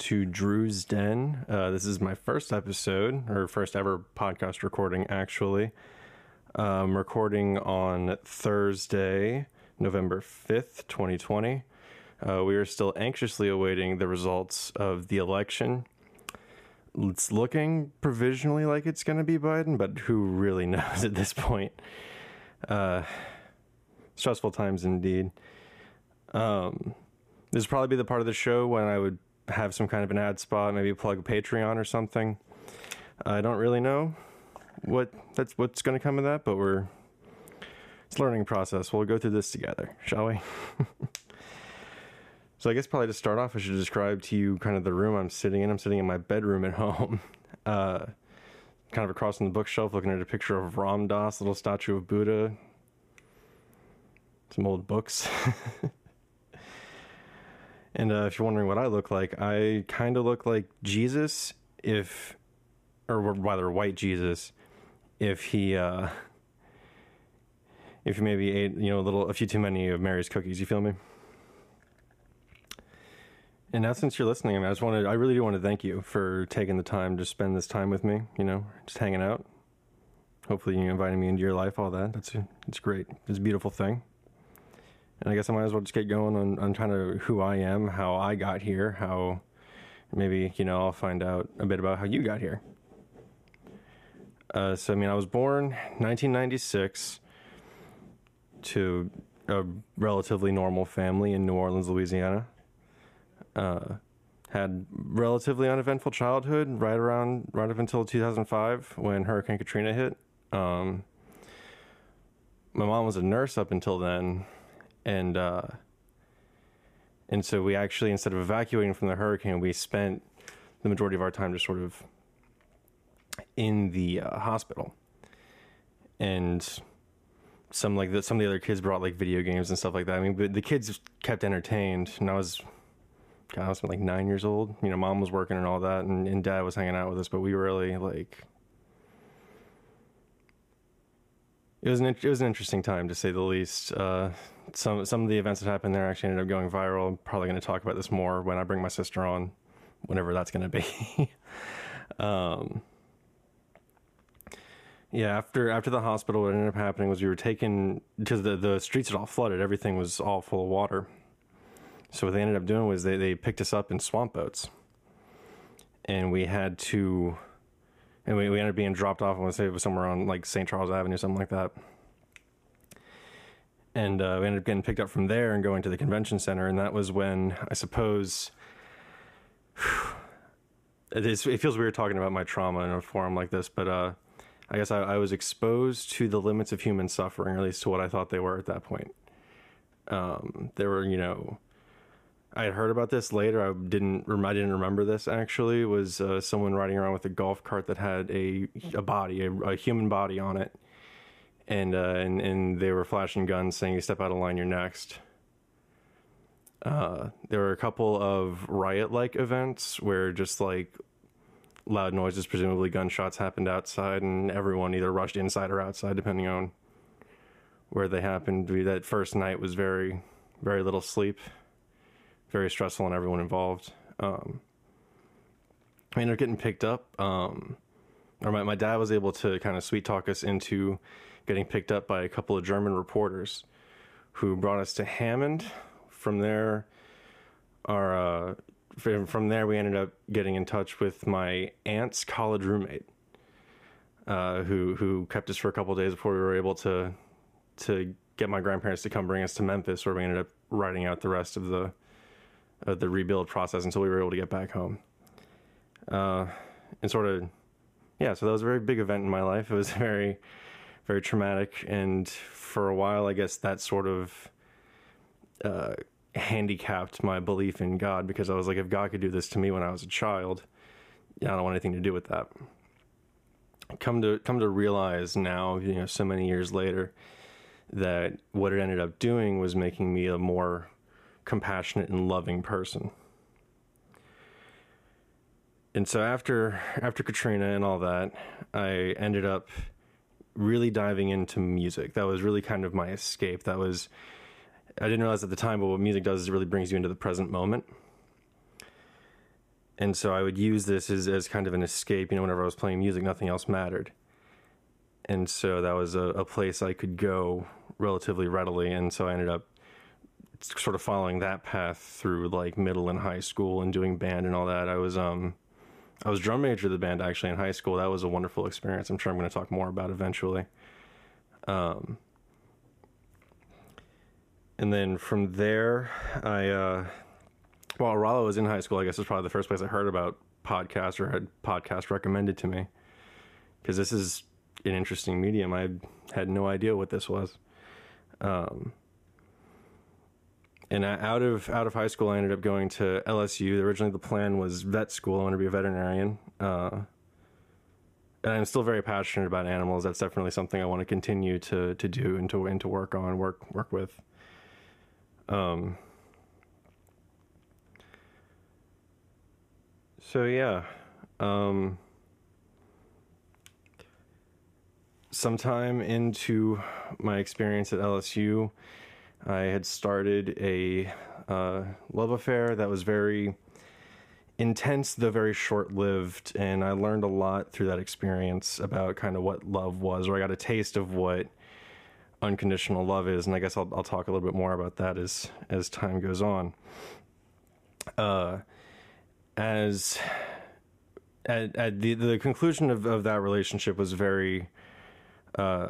to Drew's Den. Uh, this is my first episode, or first ever podcast recording, actually. I'm recording on Thursday, November 5th, 2020. Uh, we are still anxiously awaiting the results of the election. It's looking provisionally like it's going to be Biden, but who really knows at this point? Uh, stressful times indeed. Um, this would probably be the part of the show when I would have some kind of an ad spot, maybe plug a Patreon or something. I don't really know what that's what's going to come of that, but we're it's a learning process. We'll go through this together, shall we? so I guess probably to start off, I should describe to you kind of the room I'm sitting in. I'm sitting in my bedroom at home. Uh, kind of across from the bookshelf, looking at a picture of Ram Dass, little statue of Buddha, some old books. and uh, if you're wondering what I look like, I kind of look like Jesus if, or rather, white Jesus, if he, uh, if he maybe ate, you know, a little, a few too many of Mary's cookies. You feel me? And now, since you're listening, I, mean, I just wanted, I really do want to thank you for taking the time to spend this time with me. You know, just hanging out. Hopefully, you inviting me into your life. All that. That's it's great. It's a beautiful thing. And I guess I might as well just get going on, on kind of who I am, how I got here, how maybe, you know, I'll find out a bit about how you got here. Uh, so, I mean, I was born 1996 to a relatively normal family in New Orleans, Louisiana. Uh, had relatively uneventful childhood right around right up until 2005 when Hurricane Katrina hit. Um, my mom was a nurse up until then, and uh, and so we actually instead of evacuating from the hurricane, we spent the majority of our time just sort of in the uh, hospital, and some like the, some of the other kids brought like video games and stuff like that. I mean, but the kids kept entertained, and I was. God, I was like nine years old. You know, mom was working and all that, and, and dad was hanging out with us. But we really like it was an it was an interesting time to say the least. Uh, some some of the events that happened there actually ended up going viral. I'm probably going to talk about this more when I bring my sister on, whenever that's going to be. um, yeah, after after the hospital, what ended up happening was we were taken because the the streets had all flooded. Everything was all full of water. So what they ended up doing was they they picked us up in swamp boats, and we had to and we, we ended up being dropped off. I want to say it was somewhere on like St. Charles Avenue, something like that. And uh, we ended up getting picked up from there and going to the convention center, and that was when I suppose it is. It feels weird talking about my trauma in a forum like this, but uh, I guess I, I, was exposed to the limits of human suffering, or at least to what I thought they were at that point. Um, there were, you know, I had heard about this later. I didn't. I didn't remember this. Actually, was uh, someone riding around with a golf cart that had a a body, a, a human body on it, and uh, and and they were flashing guns, saying, "You step out of line, you're next." Uh, there were a couple of riot-like events where just like loud noises, presumably gunshots, happened outside, and everyone either rushed inside or outside, depending on where they happened. That first night was very, very little sleep very stressful on everyone involved. Um, I ended up getting picked up, um, or my, my dad was able to kind of sweet talk us into getting picked up by a couple of German reporters who brought us to Hammond. From there, our uh, from, there we ended up getting in touch with my aunt's college roommate, uh, who who kept us for a couple days before we were able to to get my grandparents to come bring us to Memphis, where we ended up riding out the rest of the uh, the rebuild process until we were able to get back home. Uh, and sort of, yeah, so that was a very big event in my life. It was very, very traumatic. And for a while, I guess that sort of uh, handicapped my belief in God because I was like, if God could do this to me when I was a child, I don't want anything to do with that. Come to come to realize now, you know, so many years later, that what it ended up doing was making me a more compassionate and loving person. And so after after Katrina and all that, I ended up really diving into music. That was really kind of my escape. That was I didn't realize at the time, but what music does is it really brings you into the present moment. And so I would use this as, as kind of an escape. You know, whenever I was playing music, nothing else mattered. And so that was a, a place I could go relatively readily. And so I ended up sort of following that path through like middle and high school and doing band and all that. I was um I was drum major of the band actually in high school. That was a wonderful experience. I'm sure I'm going to talk more about eventually. Um, and then from there, I uh, while Rollo was in high school, I guess was probably the first place I heard about podcasts or had podcast recommended to me because this is an interesting medium. I had no idea what this was. Um, and out of out of high school, I ended up going to LSU. Originally, the plan was vet school. I wanted to be a veterinarian. Uh, and I'm still very passionate about animals. That's definitely something I want to continue to to do and to and to work on, work work with. Um. So yeah, um, sometime into my experience at LSU, I had started a uh, love affair that was very intense, though very short lived. And I learned a lot through that experience about kind of what love was, or I got a taste of what unconditional love is. And I guess I'll, I'll talk a little bit more about that as, as time goes on. Uh, as at, at the, the conclusion of, of that relationship was very, uh,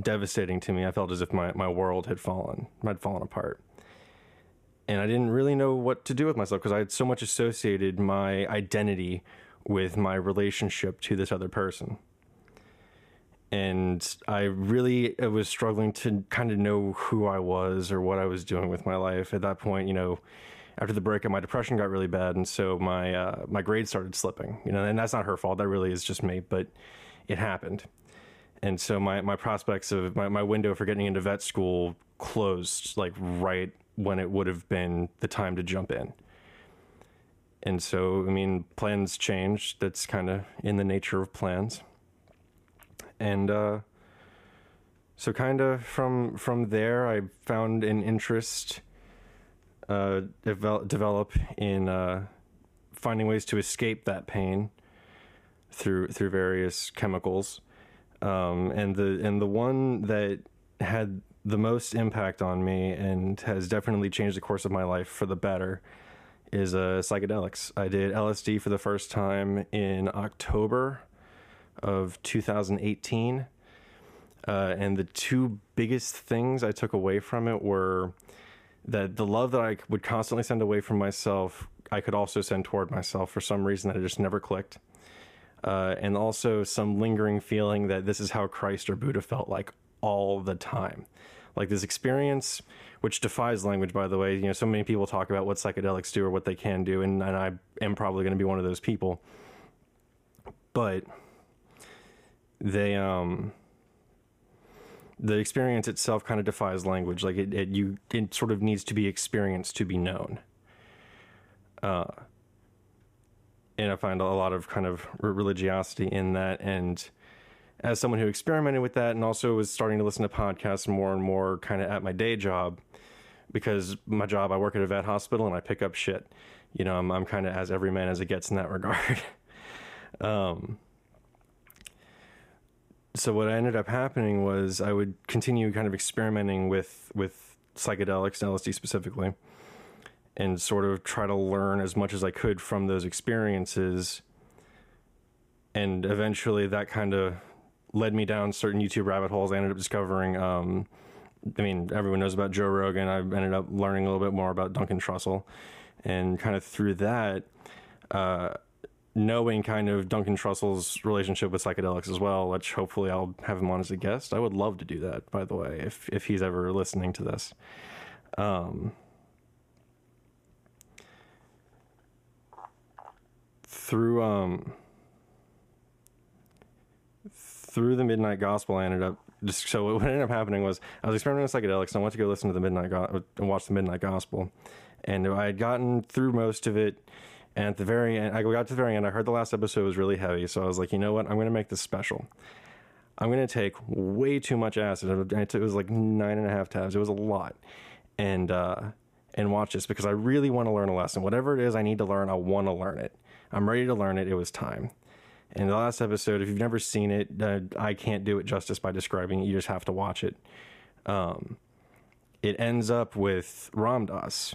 devastating to me. I felt as if my, my world had fallen, had fallen apart. And I didn't really know what to do with myself because I had so much associated my identity with my relationship to this other person. And I really was struggling to kind of know who I was or what I was doing with my life. At that point, you know, after the breakup, my depression got really bad, and so my uh, my grades started slipping. You know, and that's not her fault. That really is just me, but it happened and so my, my prospects of my, my window for getting into vet school closed like right when it would have been the time to jump in. And so i mean plans change. That's kind of in the nature of plans. And uh, so kind of from from there i found an interest uh, develop, develop in uh, finding ways to escape that pain through through various chemicals um, and the and the one that had the most impact on me and has definitely changed the course of my life for the better is uh, psychedelics. I did LSD for the first time in October of 2018. Uh, and the two biggest things I took away from it were that the love that I would constantly send away from myself, I could also send toward myself for some reason that just never clicked uh, and also some lingering feeling that this is how Christ or Buddha felt like all the time. Like this experience, which defies language, by the way. You know, so many people talk about what psychedelics do or what they can do, and, and I am probably going to be one of those people. But they, um, the experience itself kind of defies language. Like it, it you, it sort of needs to be experienced to be known. Uh, and I find a lot of kind of religiosity in that. And as someone who experimented with that and also was starting to listen to podcasts more and more kind of at my day job, because my job, I work at a vet hospital and I pick up shit. You know, I'm, I'm kind of as every man as it gets in that regard. um, so what ended up happening was I would continue kind of experimenting with with psychedelics, and LSD specifically, and sort of try to learn as much as I could from those experiences. And eventually that kind of led me down certain YouTube rabbit holes. I ended up discovering, um, I mean, everyone knows about Joe Rogan. I ended up learning a little bit more about Duncan Trussell. And kind of through that, uh, knowing kind of Duncan Trussell's relationship with psychedelics as well, which hopefully I'll have him on as a guest. I would love to do that, by the way, if, if he's ever listening to this. Um, through um through the midnight gospel i ended up just so what ended up happening was i was experimenting with psychedelics and i went to go listen to the midnight go- and watch the midnight gospel. And i had gotten through most of it and at the very end i got to the very end i heard the last episode was really heavy so i was like you know what? I'm going to make this special. I'm going to take way too much acid. It was like nine and a half tabs. It was a lot. And uh, and watch this because I really want to learn a lesson. Whatever it is I need to learn, I want to learn it. I'm ready to learn it. It was time. In the last episode, if you've never seen it, uh, I can't do it justice by describing it. You just have to watch it. Um, it ends up with Ram Dass.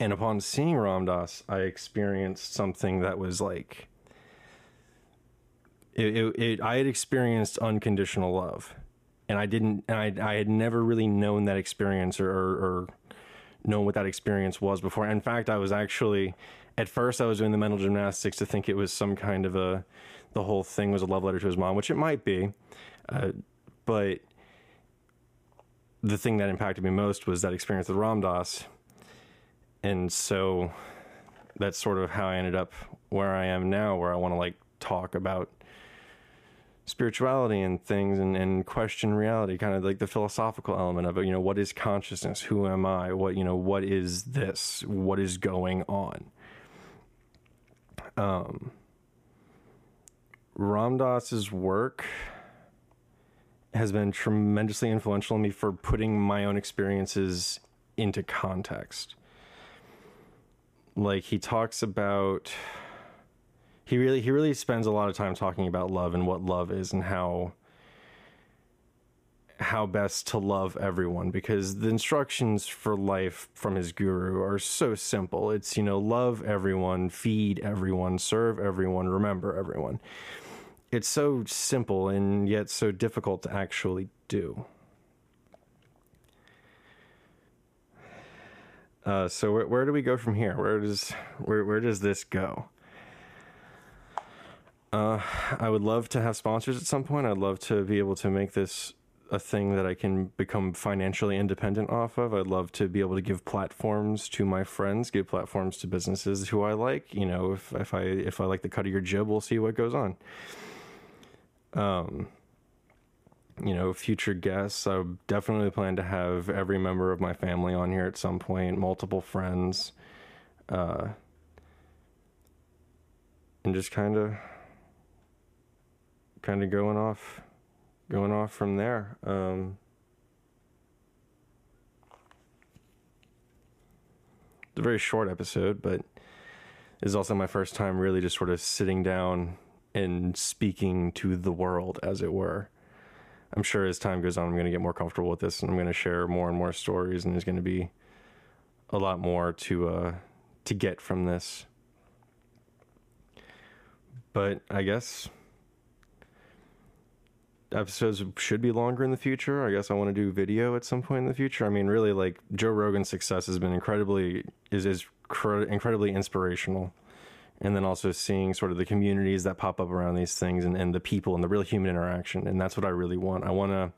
And upon seeing Ram Dass, I experienced something that was like it, it, it, I had experienced unconditional love, and I didn't. And I I had never really known that experience or, or, or known what that experience was before. In fact, I was actually at first I was doing the mental gymnastics to think it was some kind of a the whole thing was a love letter to his mom, which it might be, uh, but the thing that impacted me most was that experience with Ram Dass, and so that's sort of how I ended up where I am now, where I want to like talk about spirituality and things and, and question reality, kind of like the philosophical element of it. You know, what is consciousness? Who am I? What, you know, what is this? What is going on? Um, Ram Dass's work has been tremendously influential in me for putting my own experiences into context. Like he talks about he really he really spends a lot of time talking about love and what love is and how how best to love everyone because the instructions for life from his guru are so simple. It's, you know, love everyone, feed everyone, serve everyone, remember everyone. It's so simple and yet so difficult to actually do. Uh, so where, where do we go from here? Where does where where does this go? Uh, I would love to have sponsors at some point. I'd love to be able to make this a thing that I can become financially independent off of. I'd love to be able to give platforms to my friends, give platforms to businesses who I like. You know, if if I if I like the cut of your jib, we'll see what goes on. Um, you know, future guests. I definitely plan to have every member of my family on here at some point, multiple friends, uh, and just kind of kind of going off, going off from there. Um, it's a very short episode, but it's also my first time really just sort of sitting down and speaking to the world, as it were. I'm sure as time goes on, I'm going to get more comfortable with this, and I'm going to share more and more stories, and there's going to be a lot more to uh, to get from this. But I guess episodes should be longer in the future. I guess I want to do video at some point in the future. I mean, really, like Joe Rogan's success has been incredibly is is cr- incredibly inspirational, and then also seeing sort of the communities that pop up around these things and, and the people and the real human interaction, and that's what I really want. I want to.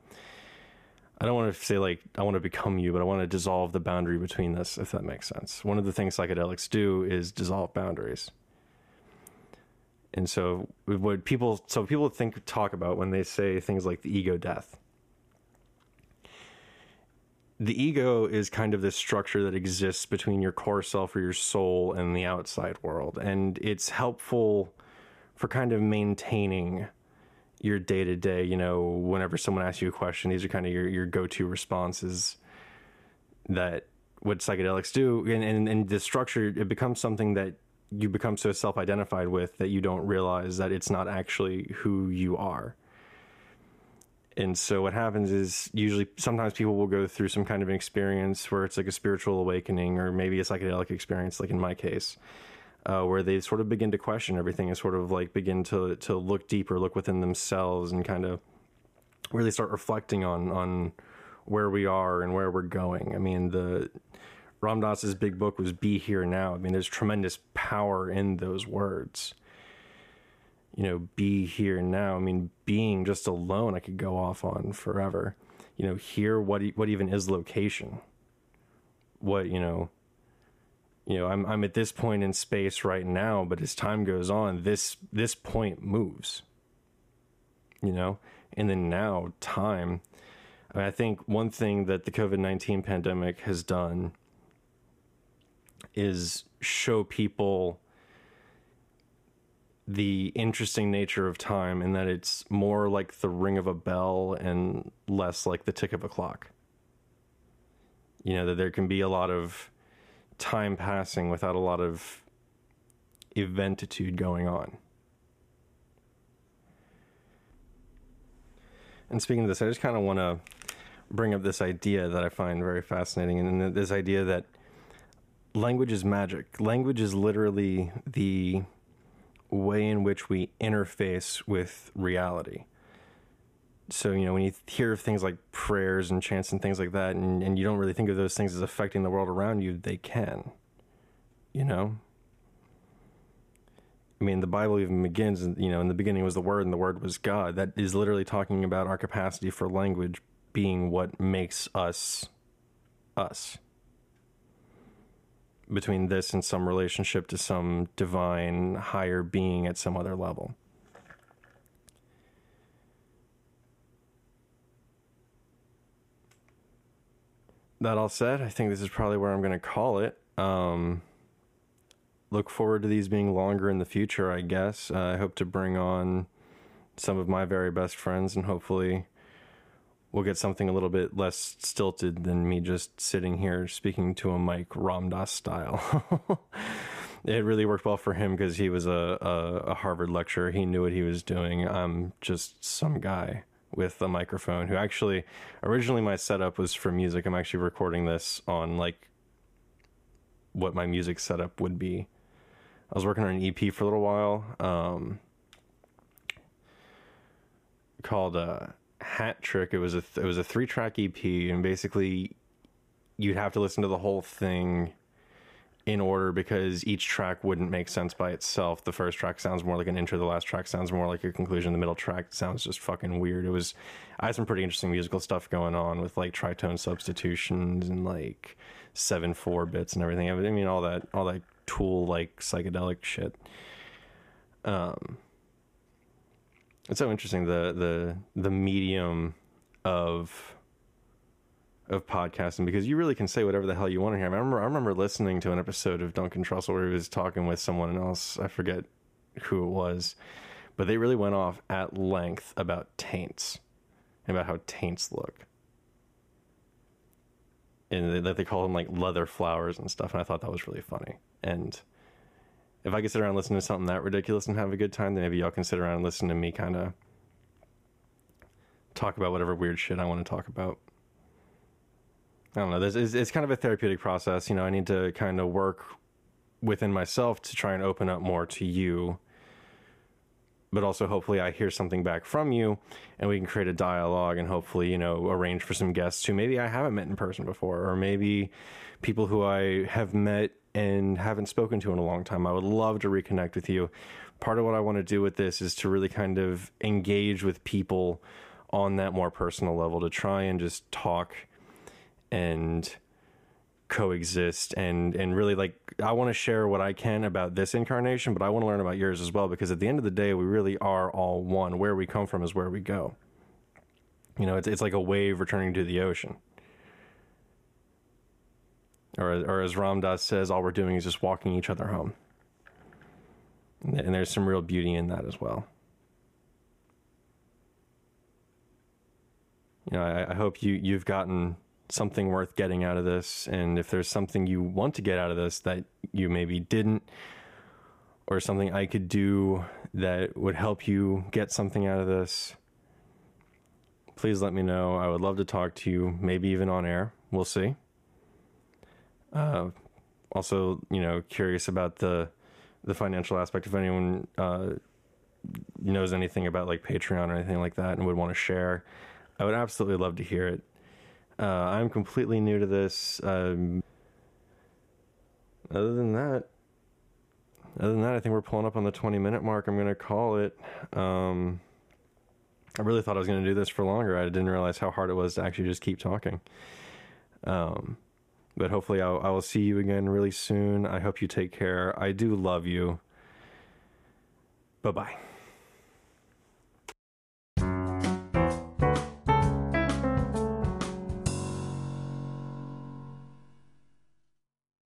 I don't want to say like I want to become you, but I want to dissolve the boundary between this, if that makes sense. One of the things psychedelics do is dissolve boundaries and so what people so people think talk about when they say things like the ego death. The ego is kind of this structure that exists between your core self or your soul and the outside world. And it's helpful for kind of maintaining your day to day you know whenever someone asks you a question these are kind of your, your go-to responses that what psychedelics do. And, and, and the structure it becomes something that you become so self-identified with that you don't realize that it's not actually who you are. And so what happens is usually sometimes people will go through some kind of an experience where it's like a spiritual awakening or maybe a psychedelic experience like in my case uh, where they sort of begin to question everything and sort of like begin to to look deeper look within themselves and kind of really start reflecting on on where we are and where we're going. I mean the Ram Dass's big book was Be Here Now. I mean, there's tremendous power in those words. You know, be here now. I mean, being just alone, I could go off on forever. You know, here, what what even is location? What you know, you know, I'm I'm at this point in space right now, but as time goes on, this this point moves. You know, and then now time. I, mean, I think one thing that the COVID nineteen pandemic has done is show people the interesting nature of time and that it's more like the ring of a bell and less like the tick of a clock. You know, that there can be a lot of time passing without a lot of eventitude going on. And speaking of this, I just kind of want to bring up this idea that I find very fascinating, and this idea that language is magic. Language is literally the way in which we interface with reality. So, you know, when you hear things like prayers and chants and things like that, and, and you don't really think of those things as affecting the world around you, they can. You know? I mean, the Bible even begins, you know, in the beginning was the Word, and the Word was God. That is literally talking about our capacity for language being what makes us us. Between this and some relationship to some divine higher being at some other level. That all said, I think this is probably where I'm going to call it. Um, look forward to these being longer in the future, I guess. Uh, I hope to bring on some of my very best friends and hopefully we'll get something a little bit less stilted than me just sitting here speaking to a mic Ram Dass style. it really worked well for him because he was a, a, a, Harvard lecturer. He knew what he was doing. I'm just some guy with a microphone who actually originally my setup was for music. I'm actually recording this on like what my music setup would be. I was working on an EP for a little while um, called uh, Hat Trick. It was a it was a three track EP, and basically you'd have to listen to the whole thing in order because each track wouldn't make sense by itself. The first track sounds more like an intro, the last track sounds more like a conclusion, the middle track sounds just fucking weird. It was I had some pretty interesting musical stuff going on with like tritone substitutions and like seven four bits and everything. I mean all that all that tool like psychedelic shit. Um it's so interesting the the the medium of of podcasting because you really can say whatever the hell you want to hear. I remember I remember listening to an episode of Duncan Trussell where he was talking with someone else. I forget who it was, but they really went off at length about taints and about how taints look. And that they call them like leather flowers and stuff. And I thought that was really funny. And if I could sit around and listen to something that ridiculous and have a good time, then maybe y'all can sit around and listen to me kind of talk about whatever weird shit I want to talk about. I don't know. This is it's kind of a therapeutic process. You know, I need to kind of work within myself to try and open up more to you. But also, hopefully, I hear something back from you, and we can create a dialogue, and hopefully, you know, arrange for some guests who maybe I haven't met in person before, or maybe people who I have met and haven't spoken to in a long time. I would love to reconnect with you. Part of what I want to do with this is to really kind of engage with people on that more personal level to try and just talk and coexist and and really like I want to share what I can about this incarnation, but I want to learn about yours as well because at the end of the day, we really are all one. Where we come from is where we go. You know, it's it's like a wave returning to the ocean or or as Ram Dass says, all we're doing is just walking each other home. And there's some real beauty in that as well. You know, I, I hope you you've gotten something worth getting out of this, and if there's something you want to get out of this that you maybe didn't, or something I could do that would help you get something out of this, please let me know. I would love to talk to you, maybe even on air. We'll see. Uh, also, you know, curious about the the financial aspect. If anyone uh, knows anything about like Patreon or anything like that and would want to share, I would absolutely love to hear it. Uh, I'm completely new to this. Um, other than that, other than that, I think we're pulling up on the 20 minute mark. I'm going to call it. Um, I really thought I was going to do this for longer. I didn't realize how hard it was to actually just keep talking. Um, but hopefully, I'll, I will see you again really soon. I hope you take care. I do love you. Bye bye.